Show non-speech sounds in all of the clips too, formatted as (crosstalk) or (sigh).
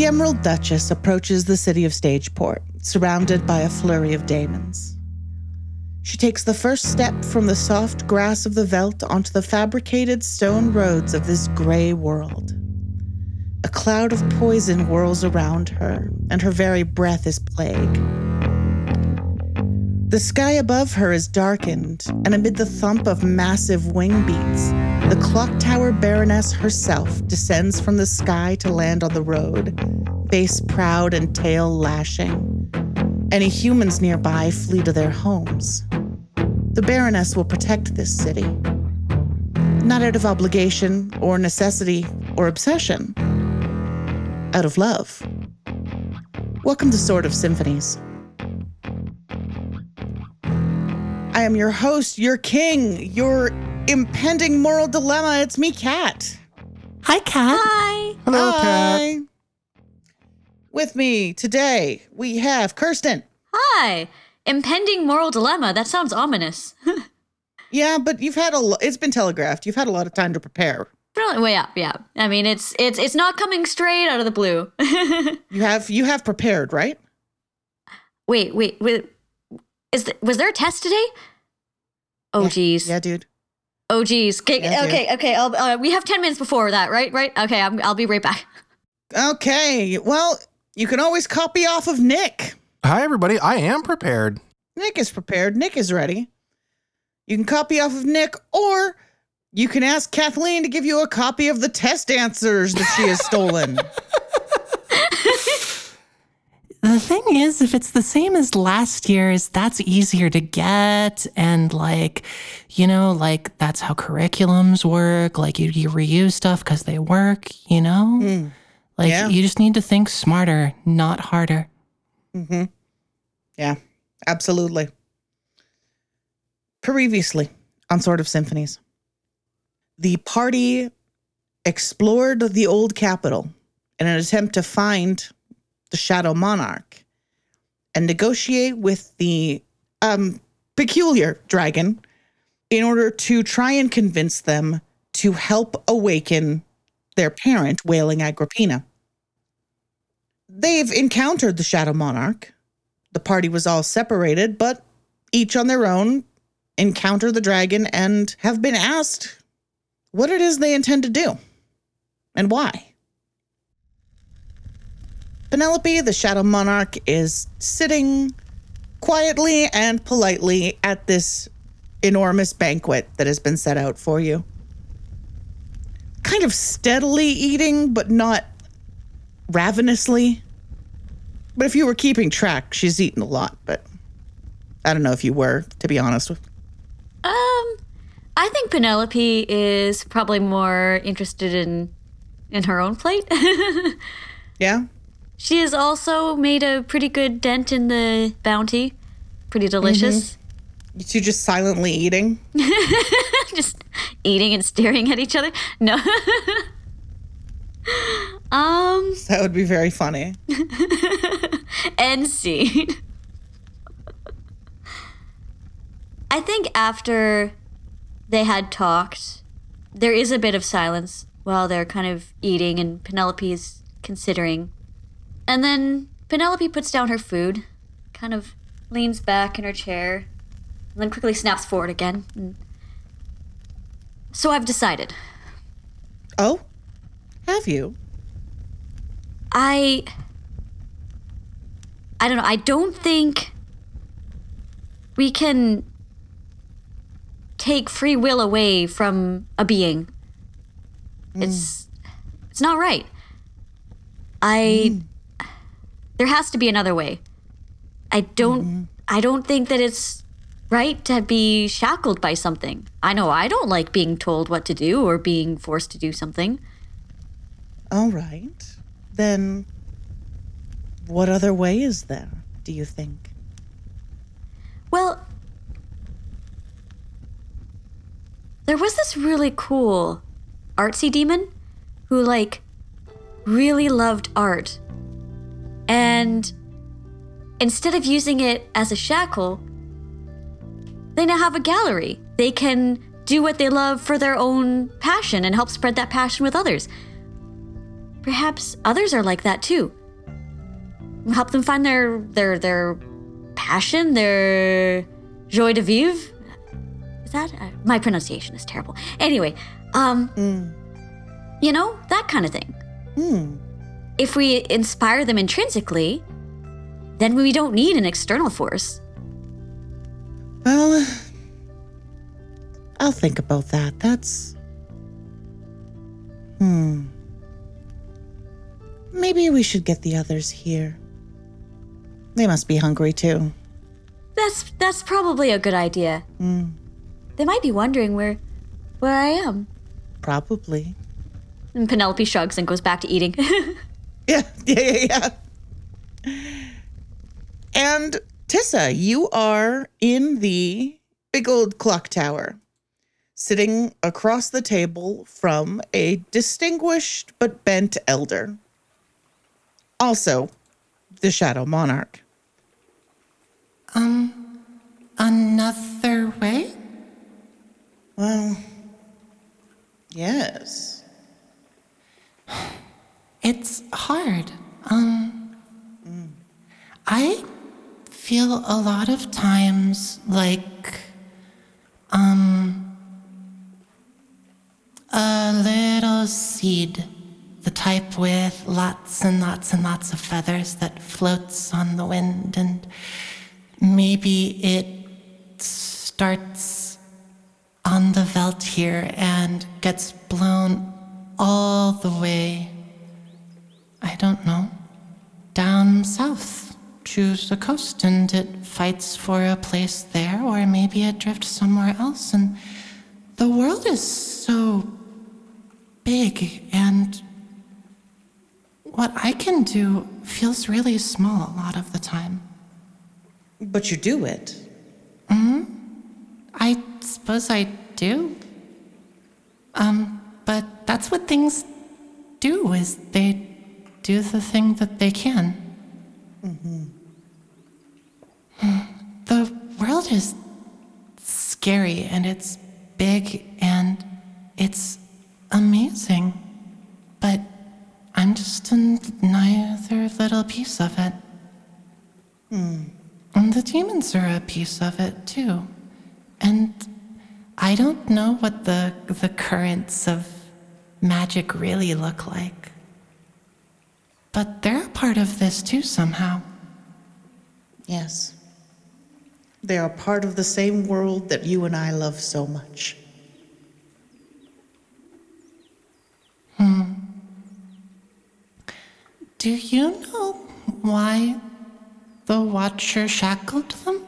The Emerald Duchess approaches the city of Stageport, surrounded by a flurry of daemons. She takes the first step from the soft grass of the veldt onto the fabricated stone roads of this gray world. A cloud of poison whirls around her, and her very breath is plague. The sky above her is darkened, and amid the thump of massive wing beats, the clock tower baroness herself descends from the sky to land on the road, face proud and tail lashing. Any humans nearby flee to their homes. The baroness will protect this city. Not out of obligation or necessity or obsession, out of love. Welcome to Sword of Symphonies. I am your host, your king, your impending moral dilemma. It's me, Kat. Hi, Kat. Hi. Hello, Kat. With me today, we have Kirsten. Hi. Impending moral dilemma. That sounds ominous. (laughs) Yeah, but you've had a lo- it's been telegraphed. You've had a lot of time to prepare. Really? Well, yeah, yeah. I mean, it's it's it's not coming straight out of the blue. (laughs) You have you have prepared, right? wait, wait, wait. Is th- was there a test today? Oh, Yeah. geez. Yeah, dude. Oh, geez. Okay, Yeah, dude. okay, okay. I'll, uh, we have ten minutes before that, right? Right. Okay, I'm, I'll be right back. Okay. Well, you can always copy off of Nick. Hi, everybody. I am prepared. Nick is prepared. Nick is ready. You can copy off of Nick, or you can ask Kathleen to give you a copy of the test answers that she has stolen. (laughs) The thing is, if it's the same as last year's, that's easier to get. And, like, you know, like that's how curriculums work. Like, you, you reuse stuff because they work, you know? Hmm. Like, Yeah. you just need to think smarter, not harder. Mm-hmm. Yeah, absolutely. Previously on Sword of Symphonies, the party explored the old capital in an attempt to find the Shadow Monarch and negotiate with the um, peculiar dragon in order to try and convince them to help awaken their parent, Wailing Agrippina. They've encountered the Shadow Monarch. The party was all separated, but each on their own encounter the dragon and have been asked what it is they intend to do and why. Penelope, the Shadow Monarch, is sitting quietly and politely at this enormous banquet that has been set out for you. Kind of steadily eating, but not ravenously. But if you were keeping track, she's eaten a lot, but I don't know if you were, to be honest. Um, I think Penelope is probably more interested in in her own plate. (laughs) Yeah? She has also made a pretty good dent in the bounty. Pretty delicious. You two just silently eating? (laughs) Just eating and staring at each other. No. (laughs) um, That would be very funny. (laughs) end scene. I think after they had talked, there is a bit of silence while they're kind of eating and Penelope is considering. And then Penelope puts down her food, kind of leans back in her chair, and then quickly snaps forward again. And so I've decided. Oh? Have you? I I don't know. I don't think we can take free will away from a being. It's mm. it's not right. I mm. There has to be another way. I don't mm-hmm. I don't think that it's right to be shackled by something. I know I don't like being told what to do or being forced to do something. All right. Then what other way is there, do you think? Well, there was this really cool artsy demon who, like, really loved art. And instead of using it as a shackle, they now have a gallery. They can do what they love for their own passion and help spread that passion with others. perhaps others are like that too. Help them find their their their passion, their joie de vivre. Is that uh, my pronunciation is terrible. Anyway, um, you know that kind of thing. Hmm. If we inspire them intrinsically, then we don't need an external force. Well, I'll think about that. That's. Hmm. Maybe we should get the others here. They must be hungry too. That's that's probably a good idea. They might be wondering where where I am. Probably. And Penelope shrugs and goes back to eating. (laughs) Yeah, yeah, yeah, yeah. And Tissa, you are in the big old clock tower, sitting across the table from a distinguished but bent elder. Also, the Shadow Monarch. Um, another way? Well, yes. It's hard. Um, I feel a lot of times like, um, a little seed, the type with lots and lots and lots of feathers that floats on the wind, and maybe it starts on the veldt here and gets blown all the way I don't know. Down south, choose the coast, and it fights for a place there, or maybe it drifts somewhere else. And the world is so big, and what I can do feels really small a lot of the time. But you do it. Hmm. I suppose I do. Um, but that's what things do is they do the thing that they can. Mm-hmm. The world is scary and it's big and it's amazing. But I'm just another little piece of it. Mm. And the demons are a piece of it too. And I don't know what the the currents of magic really look like. But they're a part of this too somehow. Yes. They are part of the same world that you and I love so much. Hmm. Do you know why the Watcher shackled them?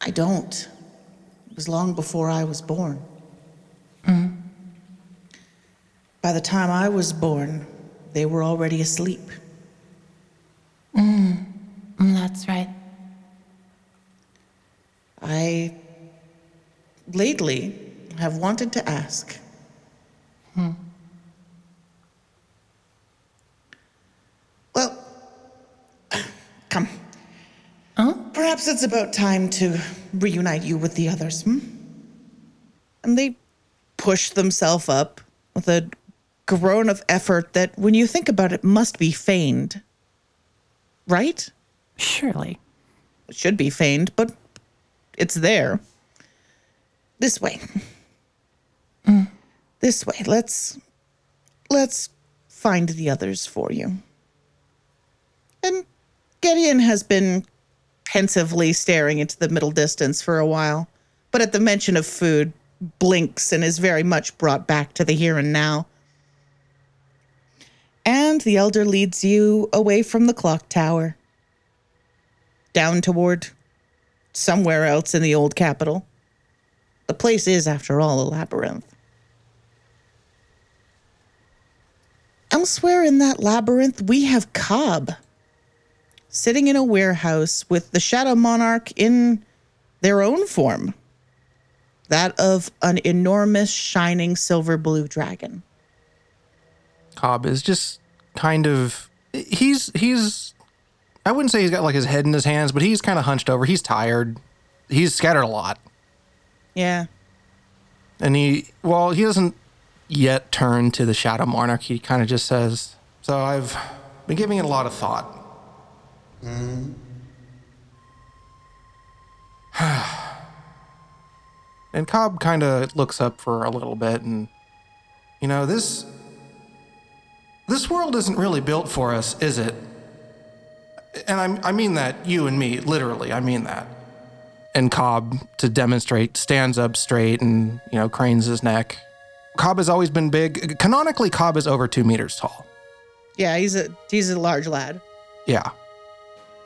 I don't. It was long before I was born. By the time I was born, they were already asleep. Mm, that's right. I lately have wanted to ask. Well, come. Perhaps it's about time to reunite you with the others. Hmm? And they push themselves up with a groan of effort that, when you think about it, must be feigned. Right? Surely. It should be feigned, but it's there. This way. Mm. This way. Let's let's find the others for you. And Gideon has been pensively staring into the middle distance for a while, but at the mention of food, blinks and is very much brought back to the here and now. And the elder leads you away from the clock tower, down toward somewhere else in the old capital. The place is, after all, a labyrinth. Elsewhere in that labyrinth, we have Cobb sitting in a warehouse with the Shadow Monarch in their own form that of an enormous, shining silver blue dragon. Cobb is just kind of he's he's I wouldn't say he's got like his head in his hands, but he's kind of hunched over. He's tired. He's scattered a lot. Yeah. And he well, he doesn't yet turn to the Shadow Monarch. He kind of just says, So I've been giving it a lot of thought. (sighs) and Cobb kind of looks up for a little bit and, you know, this. This world isn't really built for us, is it? And I, I mean that, you and me, literally, I mean that. And Cobb, to demonstrate, stands up straight and, you know, cranes his neck. Cobb has always been big. Canonically, Cobb is over two meters tall. Yeah, he's a he's a large lad. Yeah.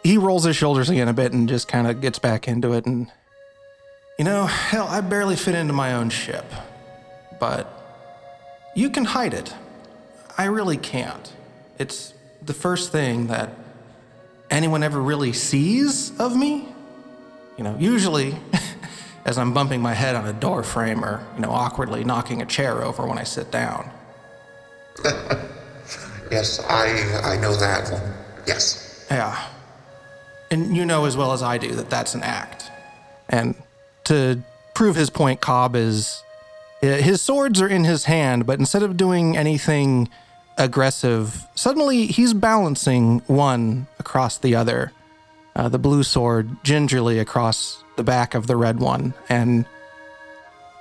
He rolls his shoulders again a bit and just kind of gets back into it. And, you know, hell, I barely fit into my own ship. But you can hide it. I really can't. It's the first thing that anyone ever really sees of me. You know, usually (laughs) as I'm bumping my head on a door frame or, you know, awkwardly knocking a chair over when I sit down. (laughs) Yes, I I know that one. Yes. Yeah. And you know as well as I do that that's an act. And to prove his point, Cobb is. eh, His swords are in his hand, but instead of doing anything aggressive, suddenly he's balancing one across the other. Uh, the blue sword gingerly across the back of the red one. And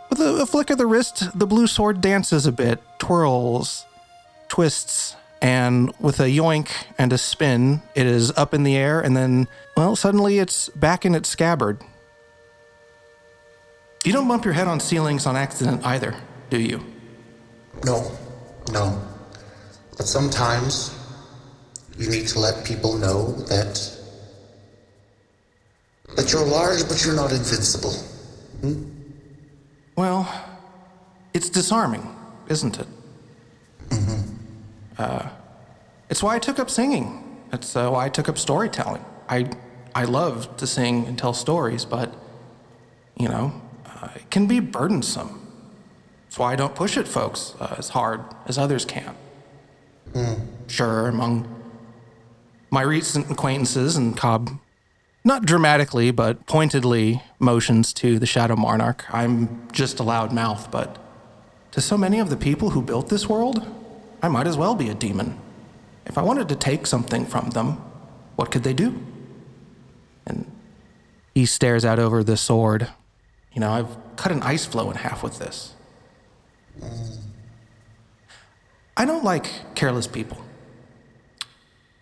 with a, a flick of the wrist, the blue sword dances a bit, twirls, twists, and with a yoink and a spin, it is up in the air, and then, well, suddenly it's back in its scabbard. You don't bump your head on ceilings on accident either, do you? No. No. But sometimes you need to let people know that that you're large but you're not invincible. Well, it's disarming, isn't it? Uh, it's why I took up singing. It's uh, why I took up storytelling. I I love to sing and tell stories, but you know, uh, it can be burdensome. That's why I don't push it, folks, uh, as hard as others can. Sure, among my recent acquaintances and Cobb not dramatically, but pointedly motions to the Shadow Monarch. I'm just a loud mouth, but to so many of the people who built this world, I might as well be a demon. If I wanted to take something from them, what could they do? And he stares out over the sword. You know, I've cut an ice floe in half with this. I don't like careless people.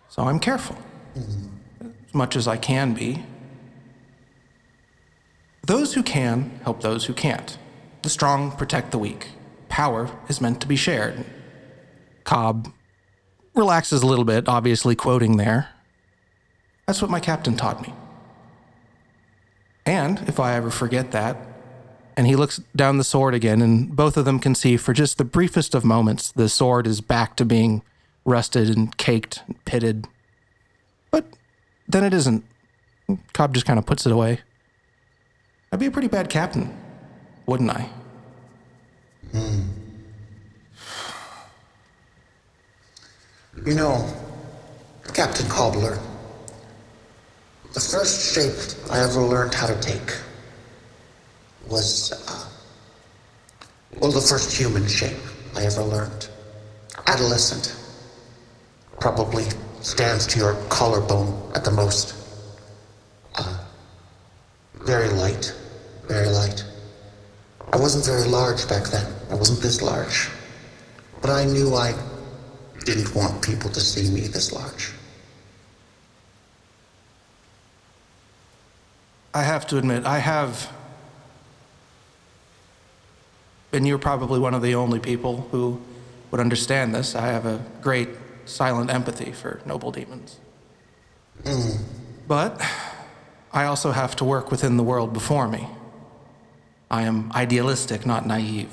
So I'm careful mm-hmm. as much as I can be. Those who can help those who can't. The strong protect the weak. Power is meant to be shared. Cobb relaxes a little bit, obviously quoting there. That's what my captain taught me. And if I ever forget that, and he looks down the sword again, and both of them can see for just the briefest of moments the sword is back to being rusted and caked and pitted. But then it isn't. Cobb just kind of puts it away. I'd be a pretty bad captain, wouldn't I? Hmm. You know, Captain Cobbler, the first shape I ever learned how to take was, uh, well, the first human shape I ever learned. Adolescent. Probably stands to your collarbone at the most. Uh, very light, very light. I wasn't very large back then. I wasn't this large. But I knew I didn't want people to see me this large. I have to admit, I have. And you're probably one of the only people who would understand this. I have a great silent empathy for noble demons. But I also have to work within the world before me. I am idealistic, not naive.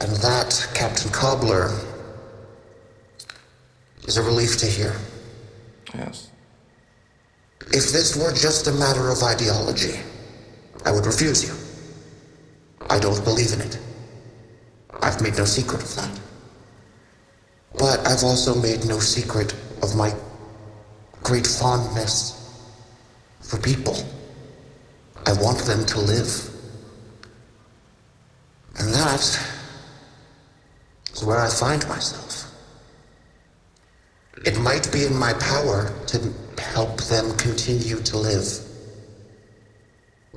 And that, Captain Cobbler, is a relief to hear. Yes. If this were just a matter of ideology, I would refuse you. I don't believe in it. I've made no secret of that. But I've also made no secret of my great fondness for people. I want them to live. And that is where I find myself. It might be in my power to help them continue to live,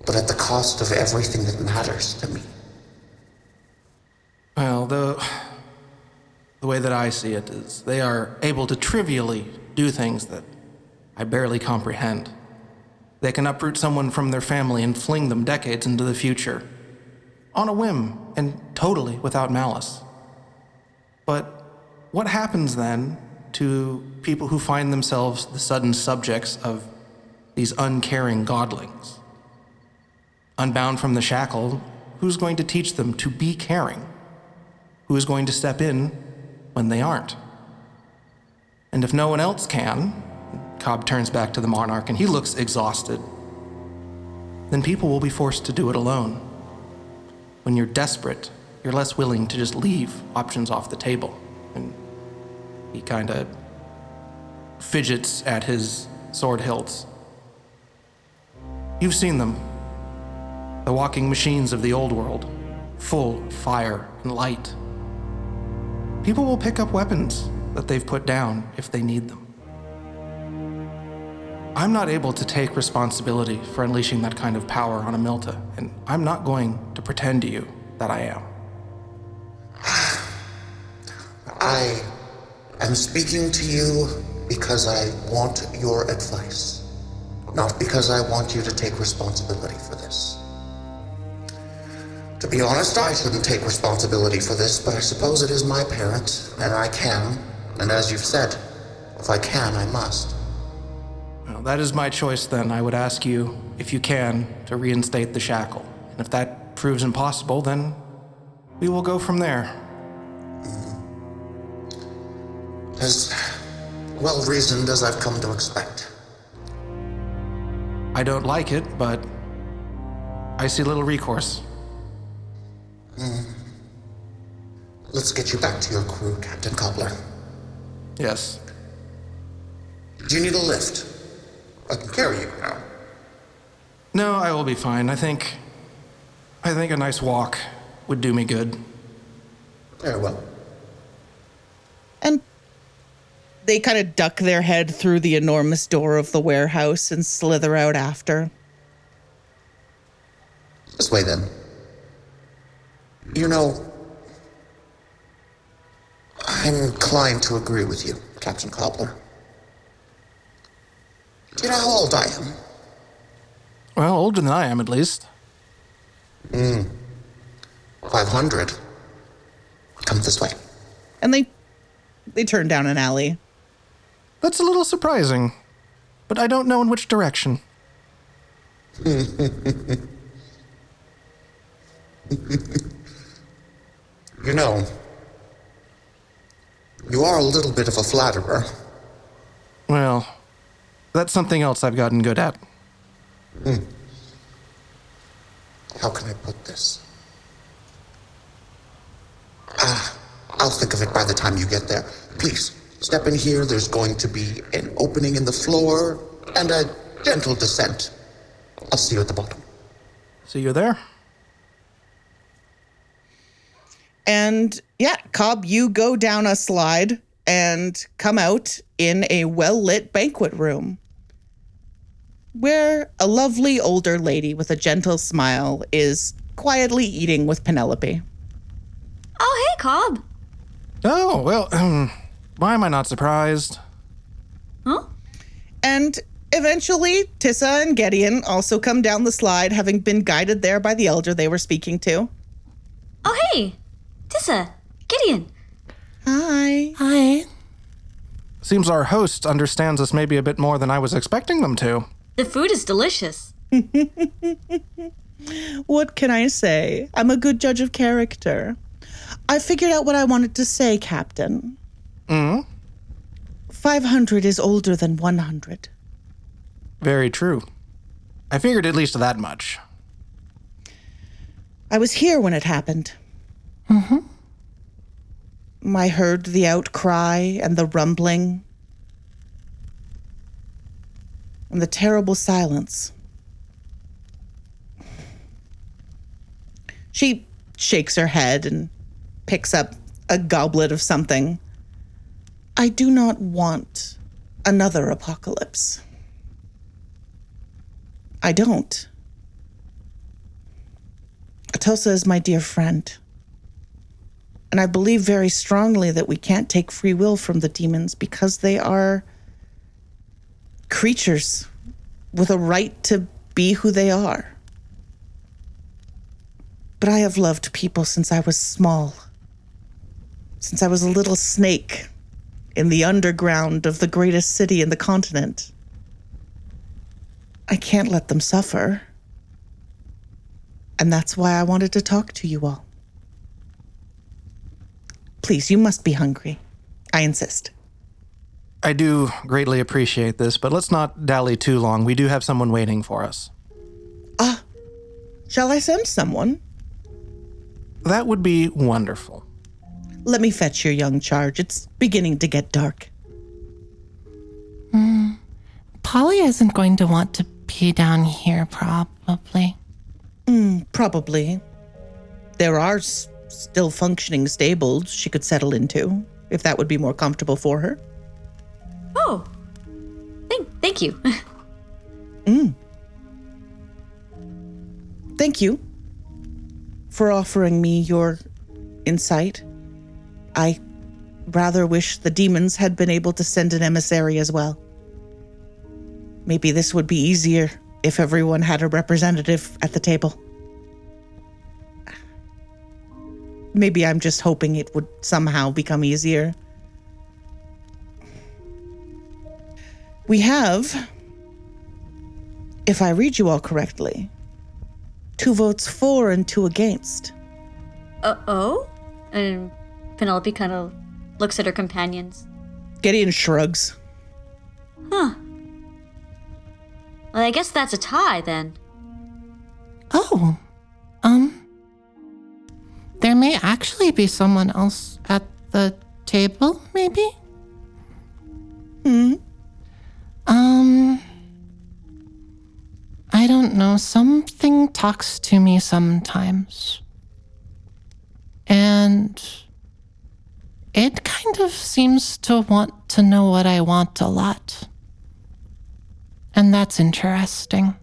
but at the cost of everything that matters to me. Well, the the way that I see it is they are able to trivially do things that I barely comprehend. They can uproot someone from their family and fling them decades into the future on a whim and totally without malice. But what happens then to people who find themselves the sudden subjects of these uncaring godlings? Unbound from the shackle, who's going to teach them to be caring? Who is going to step in when they aren't? And if no one else can, Cobb turns back to the monarch and he looks exhausted, then people will be forced to do it alone. When you're desperate, you're less willing to just leave options off the table. And he kind of fidgets at his sword hilts. You've seen them. The walking machines of the old world, full of fire and light. People will pick up weapons that they've put down if they need them. I'm not able to take responsibility for unleashing that kind of power on Amilta, and I'm not going to pretend to you that I am. I am speaking to you because I want your advice, not because I want you to take responsibility for this. To be honest, I shouldn't take responsibility for this, but I suppose it is my parent, and I can, and as you've said, if I can, I must. Well, that is my choice then. I would ask you, if you can, to reinstate the shackle. And if that proves impossible, then we will go from there. Mm-hmm. As well reasoned as I've come to expect. I don't like it, but I see little recourse. Mm. Let's get you back to your crew, Captain Cobbler. Yes. Do you need a lift? I can carry you now. No, I will be fine. I think. I think a nice walk would do me good. Very well. And they kind of duck their head through the enormous door of the warehouse and slither out after. This way then. You know, I'm inclined to agree with you, Captain Cobbler. Do you know how old I am? Well, older than I am, at least. Hmm. 500. Come this way. And they they turn down an alley. That's a little surprising, but I don't know in which direction. (laughs) You know, you are a little bit of a flatterer. Well, that's something else I've gotten good at. Hmm. How can I put this? Ah, I'll think of it by the time you get there. Please, step in here. There's going to be an opening in the floor and a gentle descent. I'll see you at the bottom. See you there? And yeah, Cobb, you go down a slide and come out in a well lit banquet room where a lovely older lady with a gentle smile is quietly eating with Penelope. Oh, hey, Cobb. Oh, well, um, why am I not surprised? Huh? And eventually, Tissa and Gideon also come down the slide, having been guided there by the elder they were speaking to. Oh, hey, Tissa, Gideon. Hi. Hi. Seems our host understands us maybe a bit more than I was expecting them to. The food is delicious. (laughs) What can I say? I'm a good judge of character. I figured out what I wanted to say, Captain. Hmm? 500 is older than 100. Very true. I figured at least that much. I was here when it happened. Mm-hmm. I heard the outcry and the rumbling and the terrible silence. She shakes her head and picks up a goblet of something. I do not want another apocalypse. I don't. Atosa is my dear friend. And I believe very strongly that we can't take free will from the demons because they are creatures with a right to be who they are. But I have loved people since I was small, since I was a little snake in the underground of the greatest city in the continent. I can't let them suffer. And that's why I wanted to talk to you all. Please, you must be hungry. I insist. I do greatly appreciate this, but let's not dally too long. We do have someone waiting for us. Ah, shall I send someone? That would be wonderful. Let me fetch your young charge. It's beginning to get dark. Polly isn't going to want to be down here, probably. Probably. There are s- still functioning stables she could settle into, if that would be more comfortable for her. Oh, thank, thank you. (laughs) Mm. Thank you for offering me your insight. I rather wish the demons had been able to send an emissary as well. Maybe this would be easier if everyone had a representative at the table. Maybe I'm just hoping it would somehow become easier. We have, if I read you all correctly, two votes for and two against. uh oh? And Penelope kind of looks at her companions. Gideon shrugs. Huh. Well, I guess that's a tie then. Oh, um, there may actually be someone else at the table, maybe? Hmm? Um, I don't know. Something talks to me sometimes. And it kind of seems to want to know what I want a lot. And that's interesting.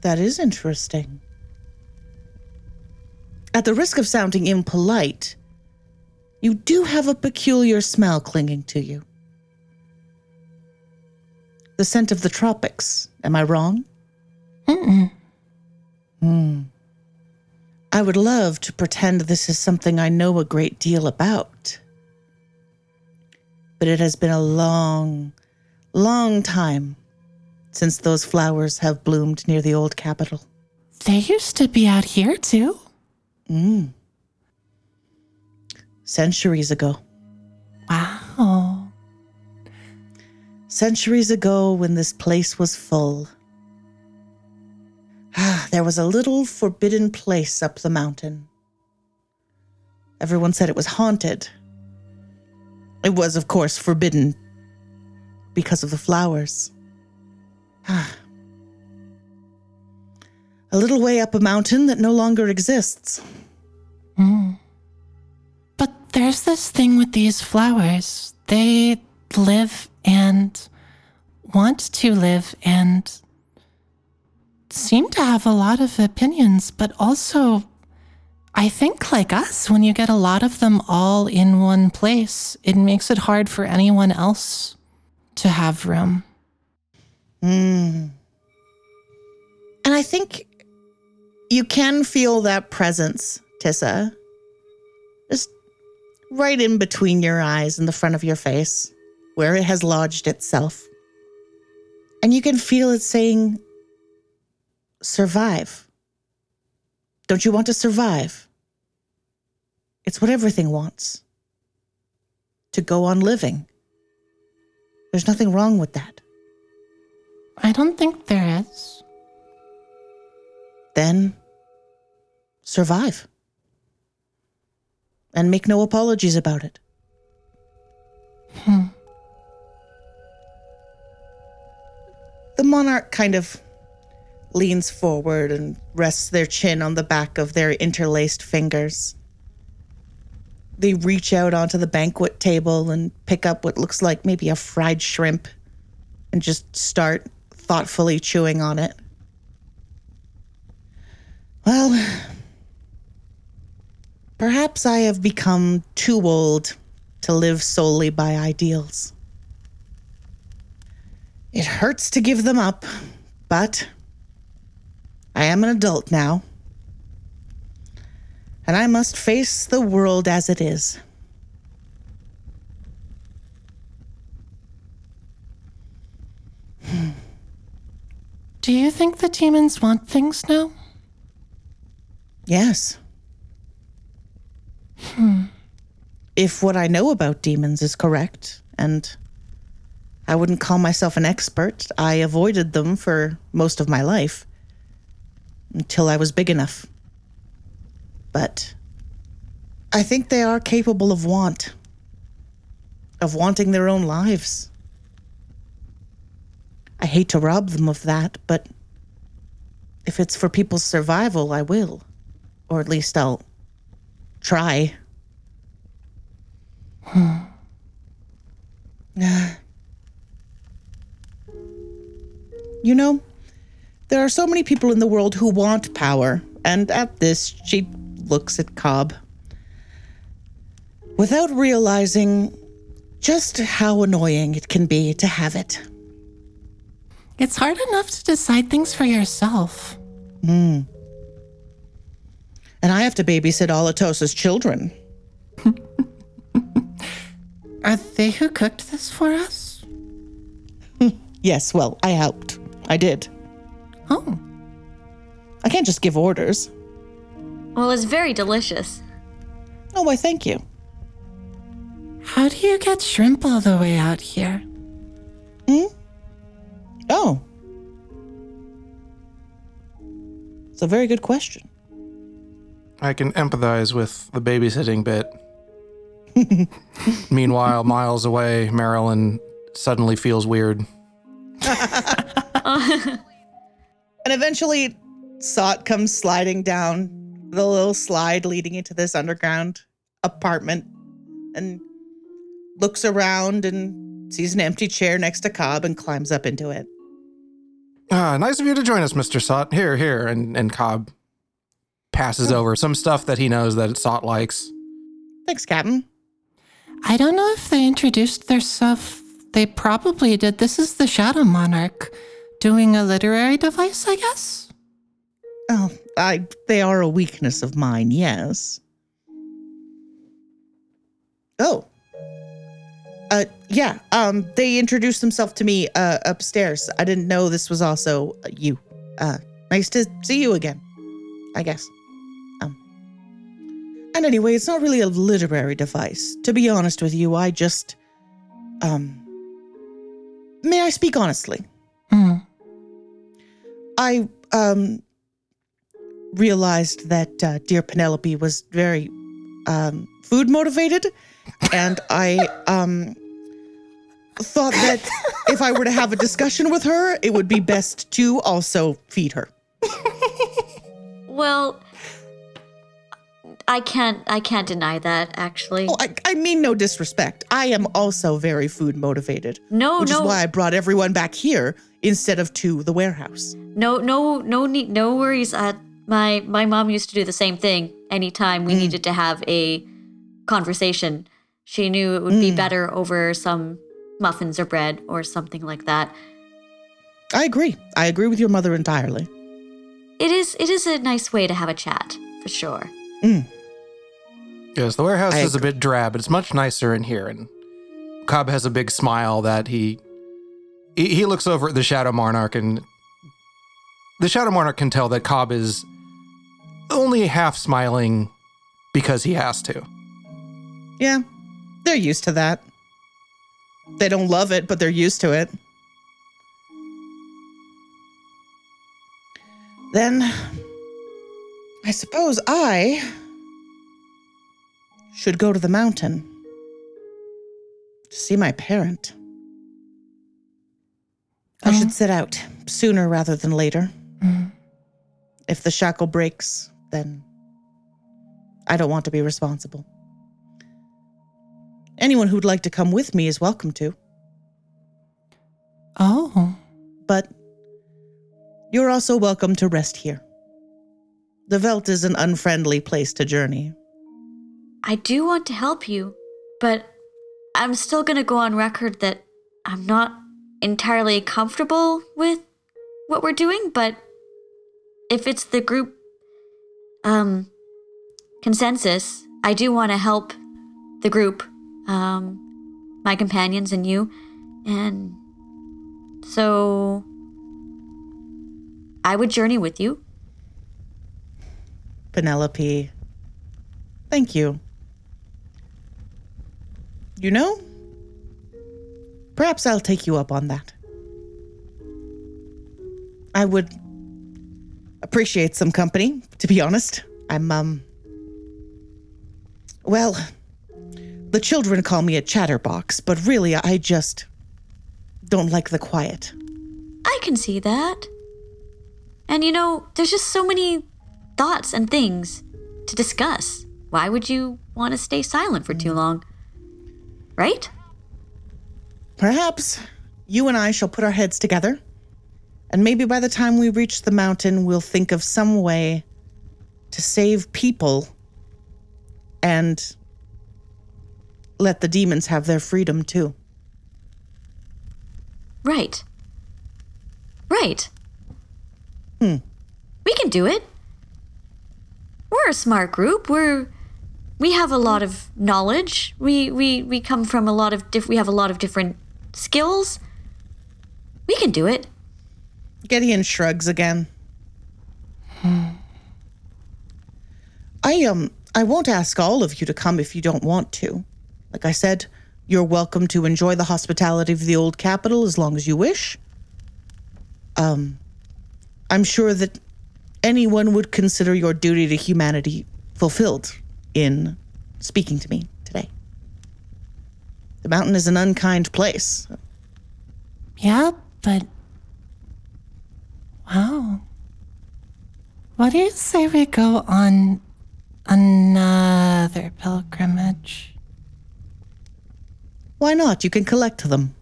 That is interesting. At the risk of sounding impolite, you do have a peculiar smell clinging to you. The scent of the tropics. Am I wrong? Mm-mm. Hmm. I would love to pretend this is something I know a great deal about. But it has been a long, long time since those flowers have bloomed near the old capital. They used to be out here too. Mm. Centuries ago. Wow. Centuries ago, when this place was full, (sighs) there was a little forbidden place up the mountain. Everyone said it was haunted. It was, of course, forbidden because of the flowers. (sighs) A little way up a mountain that no longer exists. Mm. But there's this thing with these flowers. They live and want to live and seem to have a lot of opinions, but also, I think, like us, when you get a lot of them all in one place, it makes it hard for anyone else to have room. Mm. And I think you can feel that presence, Tissa. Just right in between your eyes and the front of your face, where it has lodged itself. And you can feel it saying, survive. Don't you want to survive? It's what everything wants to go on living. There's nothing wrong with that. I don't think there is. then survive. And make no apologies about it. Hmm. The monarch kind of leans forward and rests their chin on the back of their interlaced fingers. they reach out onto the banquet table and pick up what looks like maybe a fried shrimp and just start thoughtfully chewing on it. Well, perhaps I have become too old to live solely by ideals. It hurts to give them up, but I am an adult now. And I must face the world as it is. Do you think the demons want things now? Yes. Hmm. If what I know about demons is correct, and I wouldn't call myself an expert, I avoided them for most of my life until I was big enough. But I think they are capable of want, of wanting their own lives. I hate to rob them of that, but if it's for people's survival, I will. Or at least I'll try. (sighs) you know, there are so many people in the world who want power, and at this, she looks at Cobb. Without realizing just how annoying it can be to have it. It's hard enough to decide things for yourself. Hmm. And I have to babysit all Atosa's children. (laughs) Are they who cooked this for us? (laughs) Yes, well, I helped. I did. Oh, I can't just give orders. Well, it's very delicious. Oh, why, thank you. how do you get shrimp all the way out here? Hmm? Oh. It's a very good question. I can empathize with the babysitting bit. (laughs) Meanwhile, miles away, Marilyn suddenly feels weird. (laughs) And eventually, Sot comes sliding down the little slide leading into this underground apartment and looks around and sees an empty chair next to Cobb and climbs up into it. Ah, nice of you to join us, Mr. Sot. Here, here. And, and Cobb passes over some stuff that he knows that Sot likes. Thanks, Captain. I don't know if they introduced their stuff. They probably did. This is the Shadow Monarch doing a literary device, I guess. Oh, I they are a weakness of mine, yes. Oh. Uh yeah, um they introduced themselves to me uh upstairs. I didn't know this was also uh, you. Uh nice to see you again. I guess. And anyway, it's not really a literary device. To be honest with you, I just um May I speak honestly? Hmm. I um realized that uh, dear Penelope was very um, food motivated, and I um thought that if I were to have a discussion with her, it would be best to also feed her. (laughs) Well, I can't. I can't deny that. Actually, Oh, I, I mean no disrespect. I am also very food motivated, no, which no, is why I brought everyone back here instead of to the warehouse. no, no, no need, no worries. Uh, my my mom used to do the same thing. Anytime we mm. needed to have a conversation, she knew it would be mm. better over some muffins or bread or something like that. I agree. I agree with your mother entirely. It is. It is a nice way to have a chat for sure. Mm. Yes, the warehouse I is a bit drab. But it's much nicer in here. And Cobb has a big smile that he, he he looks over at the Shadow Monarch, and the Shadow Monarch can tell that Cobb is only half smiling because he has to. Yeah, they're used to that. They don't love it, but they're used to it. Then I suppose I should go to the mountain to see my parent. I should oh. set out sooner rather than later. Mm-hmm. If the shackle breaks, then I don't want to be responsible. Anyone who'd like to come with me is welcome to, Oh, but you're also welcome to rest here. The Veldt is an unfriendly place to journey. I do want to help you, but I'm still going to go on record that I'm not entirely comfortable with what we're doing, but if it's the group um consensus, I do want to help the group um my companions and you and so I would journey with you. Penelope, thank you. You know, perhaps I'll take you up on that. I would appreciate some company, to be honest. I'm, um. Well, the children call me a chatterbox, but really, I just don't like the quiet. I can see that. And you know, there's just so many thoughts and things to discuss. Why would you want to stay silent for too long? Right? Perhaps you and I shall put our heads together, and maybe by the time we reach the mountain, we'll think of some way to save people and let the demons have their freedom too. Right. Right. Hmm. We can do it. We're a smart group. We're we have a lot of knowledge. We we we come from a lot of diff- we have a lot of different skills. We can do it. Gideon shrugs again. (sighs) I um I won't ask all of you to come if you don't want to. Like I said, you're welcome to enjoy the hospitality of the old capital as long as you wish. Um I'm sure that anyone would consider your duty to humanity fulfilled in speaking to me today. The mountain is an unkind place. yeah, but. Wow. What do you say we go on another pilgrimage? Why not? You can collect them.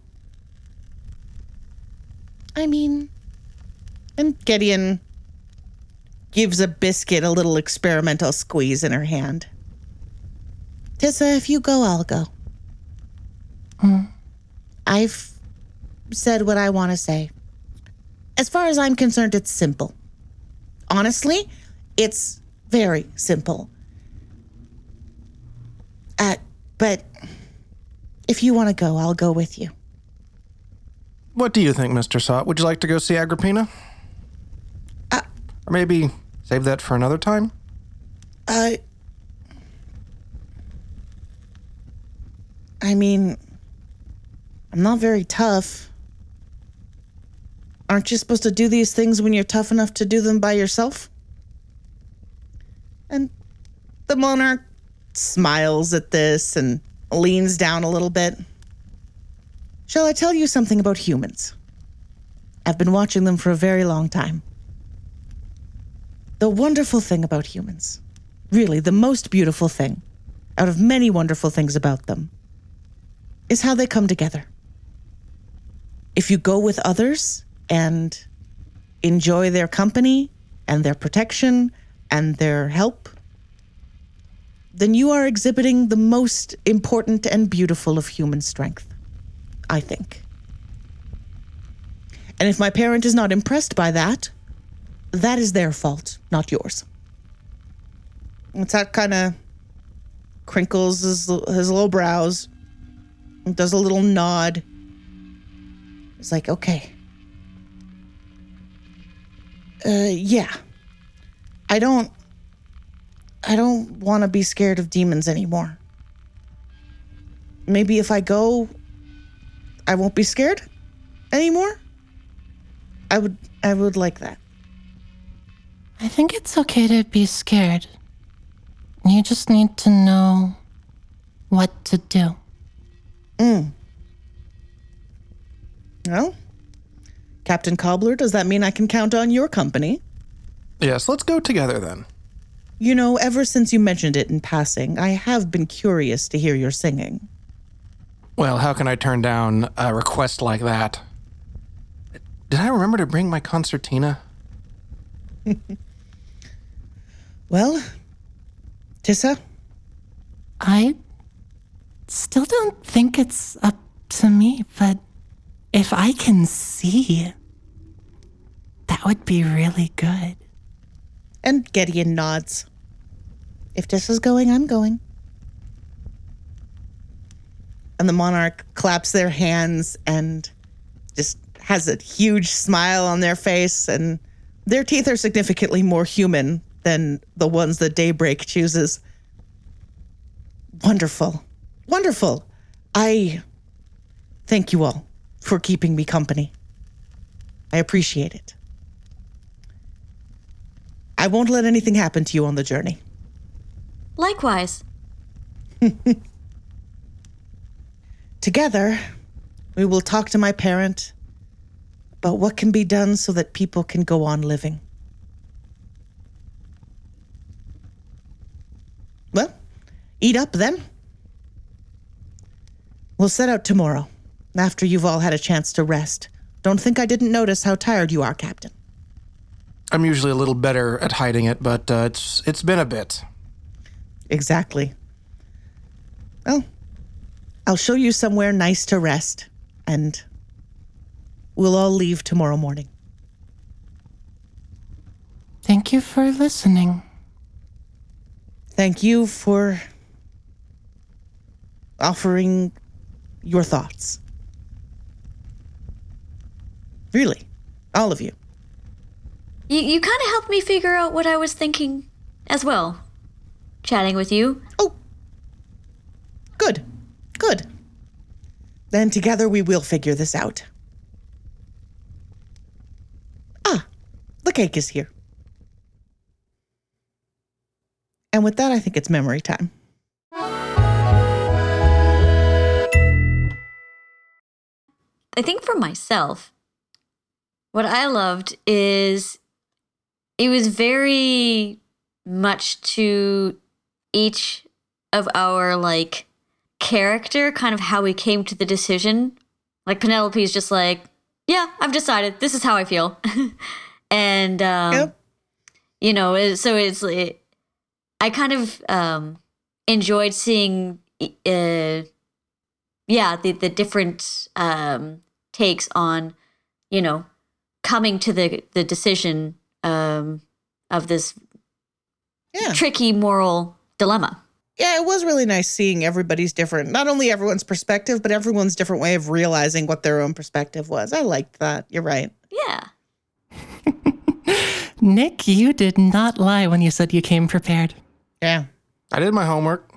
I mean, and Gideon gives a biscuit a little experimental squeeze in her hand. Tissa, if you go, I'll go. I've said what I want to say. As far as I'm concerned, it's simple. Honestly, it's very simple. Uh, but if you want to go, I'll go with you. What do you think, Mr. Sot? Would you like to go see Agrippina? Uh, or maybe save that for another time? Uh, I mean, I'm not very tough. Aren't you supposed to do these things when you're tough enough to do them by yourself? And the monarch smiles at this and leans down a little bit. Shall I tell you something about humans? I've been watching them for a very long time. The wonderful thing about humans, really the most beautiful thing, out of many wonderful things about them, is how they come together. If you go with others and enjoy their company and their protection and their help, then you are exhibiting the most important and beautiful of human strength, I think. And if my parent is not impressed by that, that is their fault, not yours. It's that kind of crinkles his, his little brows, does a little nod. It's like, okay. Uh, yeah. I don't. I don't want to be scared of demons anymore. Maybe if I go, I won't be scared anymore. I would. I would like that. I think it's okay to be scared. You just need to know what to do. Mm. Well, Captain Cobbler, does that mean I can count on your company? Yes, let's go together then. You know, ever since you mentioned it in passing, I have been curious to hear your singing. Well, how can I turn down a request like that? Did I remember to bring my concertina? (laughs) Well, Tissa, I still don't think it's up to me, but if I can see, that would be really good. and Gideon nods. If this is going, I'm going. And the monarch claps their hands and just has a huge smile on their face, and their teeth are significantly more human than the ones that Daybreak chooses. Wonderful. Wonderful. I thank you all for keeping me company. I appreciate it. I won't let anything happen to you on the journey. Likewise. (laughs) Together, we will talk to my parent about what can be done so that people can go on living. Well, eat up then. We'll set out tomorrow, after you've all had a chance to rest. Don't think I didn't notice how tired you are, Captain. I'm usually a little better at hiding it, but uh, it's it's been a bit. Exactly. Well, I'll show you somewhere nice to rest, and we'll all leave tomorrow morning. Thank you for listening. Thank you for offering your thoughts. Really, all of you. You, you kind of helped me figure out what I was thinking as well. Chatting with you. Oh, good, good. Then together we will figure this out. Ah, the cake is here. And with that, I think it's memory time. I think for myself, what I loved is it was very much to each of our like character, kind of how we came to the decision. Like Penelope's just like, yeah, I've decided. This is how I feel. (laughs) and um Yep. you know, so it's it, I kind of um enjoyed seeing uh yeah the the different um takes on you know coming to the the decision um of this Yeah. tricky moral dilemma Yeah, it was really nice seeing everybody's different, not only everyone's perspective, but everyone's different way of realizing what their own perspective was. I liked that. You're right. yeah (laughs) Nick, you did not lie when you said you came prepared. Yeah. I did my homework.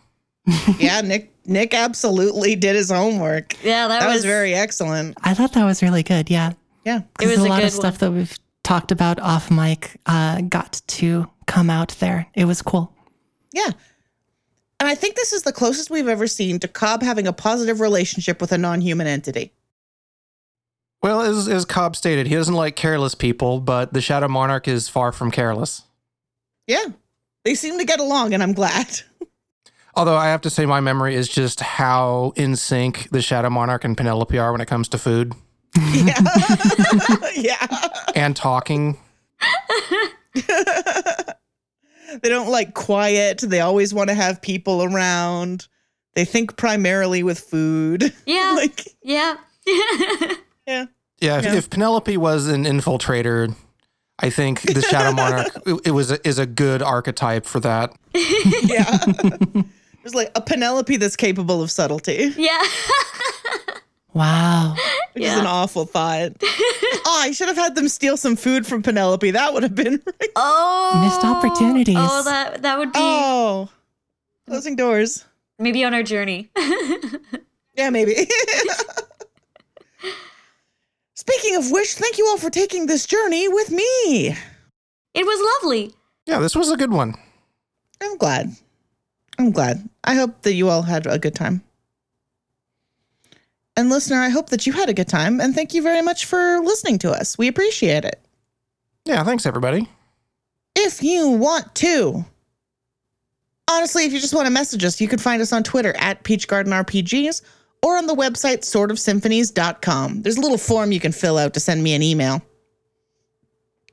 (laughs) Yeah, Nick Nick absolutely did his homework. yeah that, That was, was very excellent. I thought that was really good. Yeah. Yeah. It Because was a a lot good of stuff that we've talked about off mic uh, got to come out there. It was cool. Yeah. And I think this is the closest we've ever seen to Cobb having a positive relationship with a non-human entity. Well, as, as Cobb stated, he doesn't like careless people, but the Shadow Monarch is far from careless. Yeah. They seem to get along and I'm glad. (laughs) Although I have to say, my memory is just how in sync the Shadow Monarch and Penelope are when it comes to food Yeah. (laughs) yeah. and talking. (laughs) They don't like quiet. They always want to have people around. They think primarily with food. (laughs) yeah like, yeah yeah. Yeah, if, Yeah. if Penelope was an infiltrator, I think the Shadow Monarch it, it was a, is a good archetype for that. Yeah. There's like a Penelope that's capable of subtlety, yeah (laughs) Wow. which is an awful thought. (laughs) oh, I should have had them steal some food from Penelope. That would have been. (laughs) oh Missed opportunities. oh that that would be Oh, closing doors. maybe on our journey Yeah, maybe. Speaking of which, thank you all for taking this journey with me. it was lovely Yeah, this was a good one. I'm glad. I'm glad. I hope that you all had a good time. And listener, I hope that you had a good time. And thank you very much for listening to us. We appreciate it. Yeah, thanks everybody. If you want to, honestly, if you just want to message us, you can find us on Twitter at Peach Garden RPGs or on the website swordofsymphonies.com. There's a little form you can fill out to send me an email.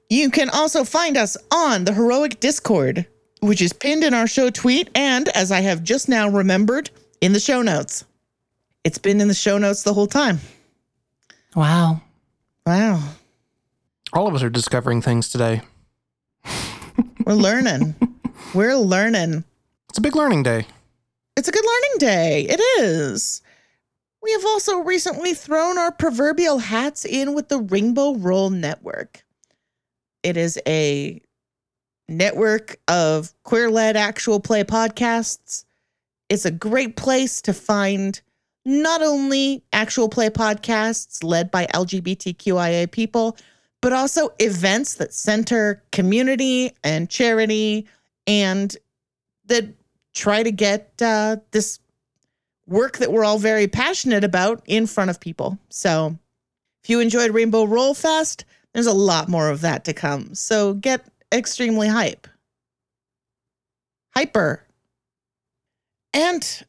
You can also find us on the Heroic Discord, which is pinned in our show tweet and, as I have just now remembered, in the show notes. It's been in the show notes the whole time. Wow. Wow. All of us are discovering things today. (laughs) We're learning. We're learning. It's a big learning day. It's a good learning day. It is. We have also recently thrown our proverbial hats in with the Rainbow Roll Network. It is a network of queer led actual play podcasts. It's a great place to find not only actual play podcasts led by LGBTQIA people, but also events that center community and charity and that try to get uh, this work that we're all very passionate about in front of people. So if you enjoyed Rainbow Roll Fest, there's a lot more of that to come. So get extremely hype. Hyper. And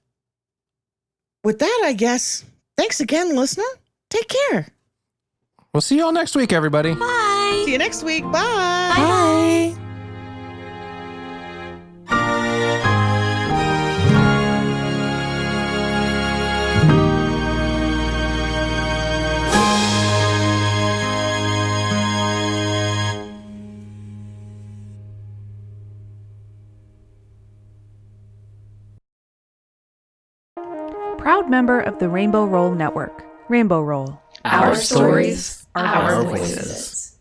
with that, I guess, thanks again, listener. Take care. We'll see you all next week, everybody. Bye. See you next week. Bye. Bye. Proud member of the Rainbow Roll Network. Rainbow Roll. Our stories, are our voices.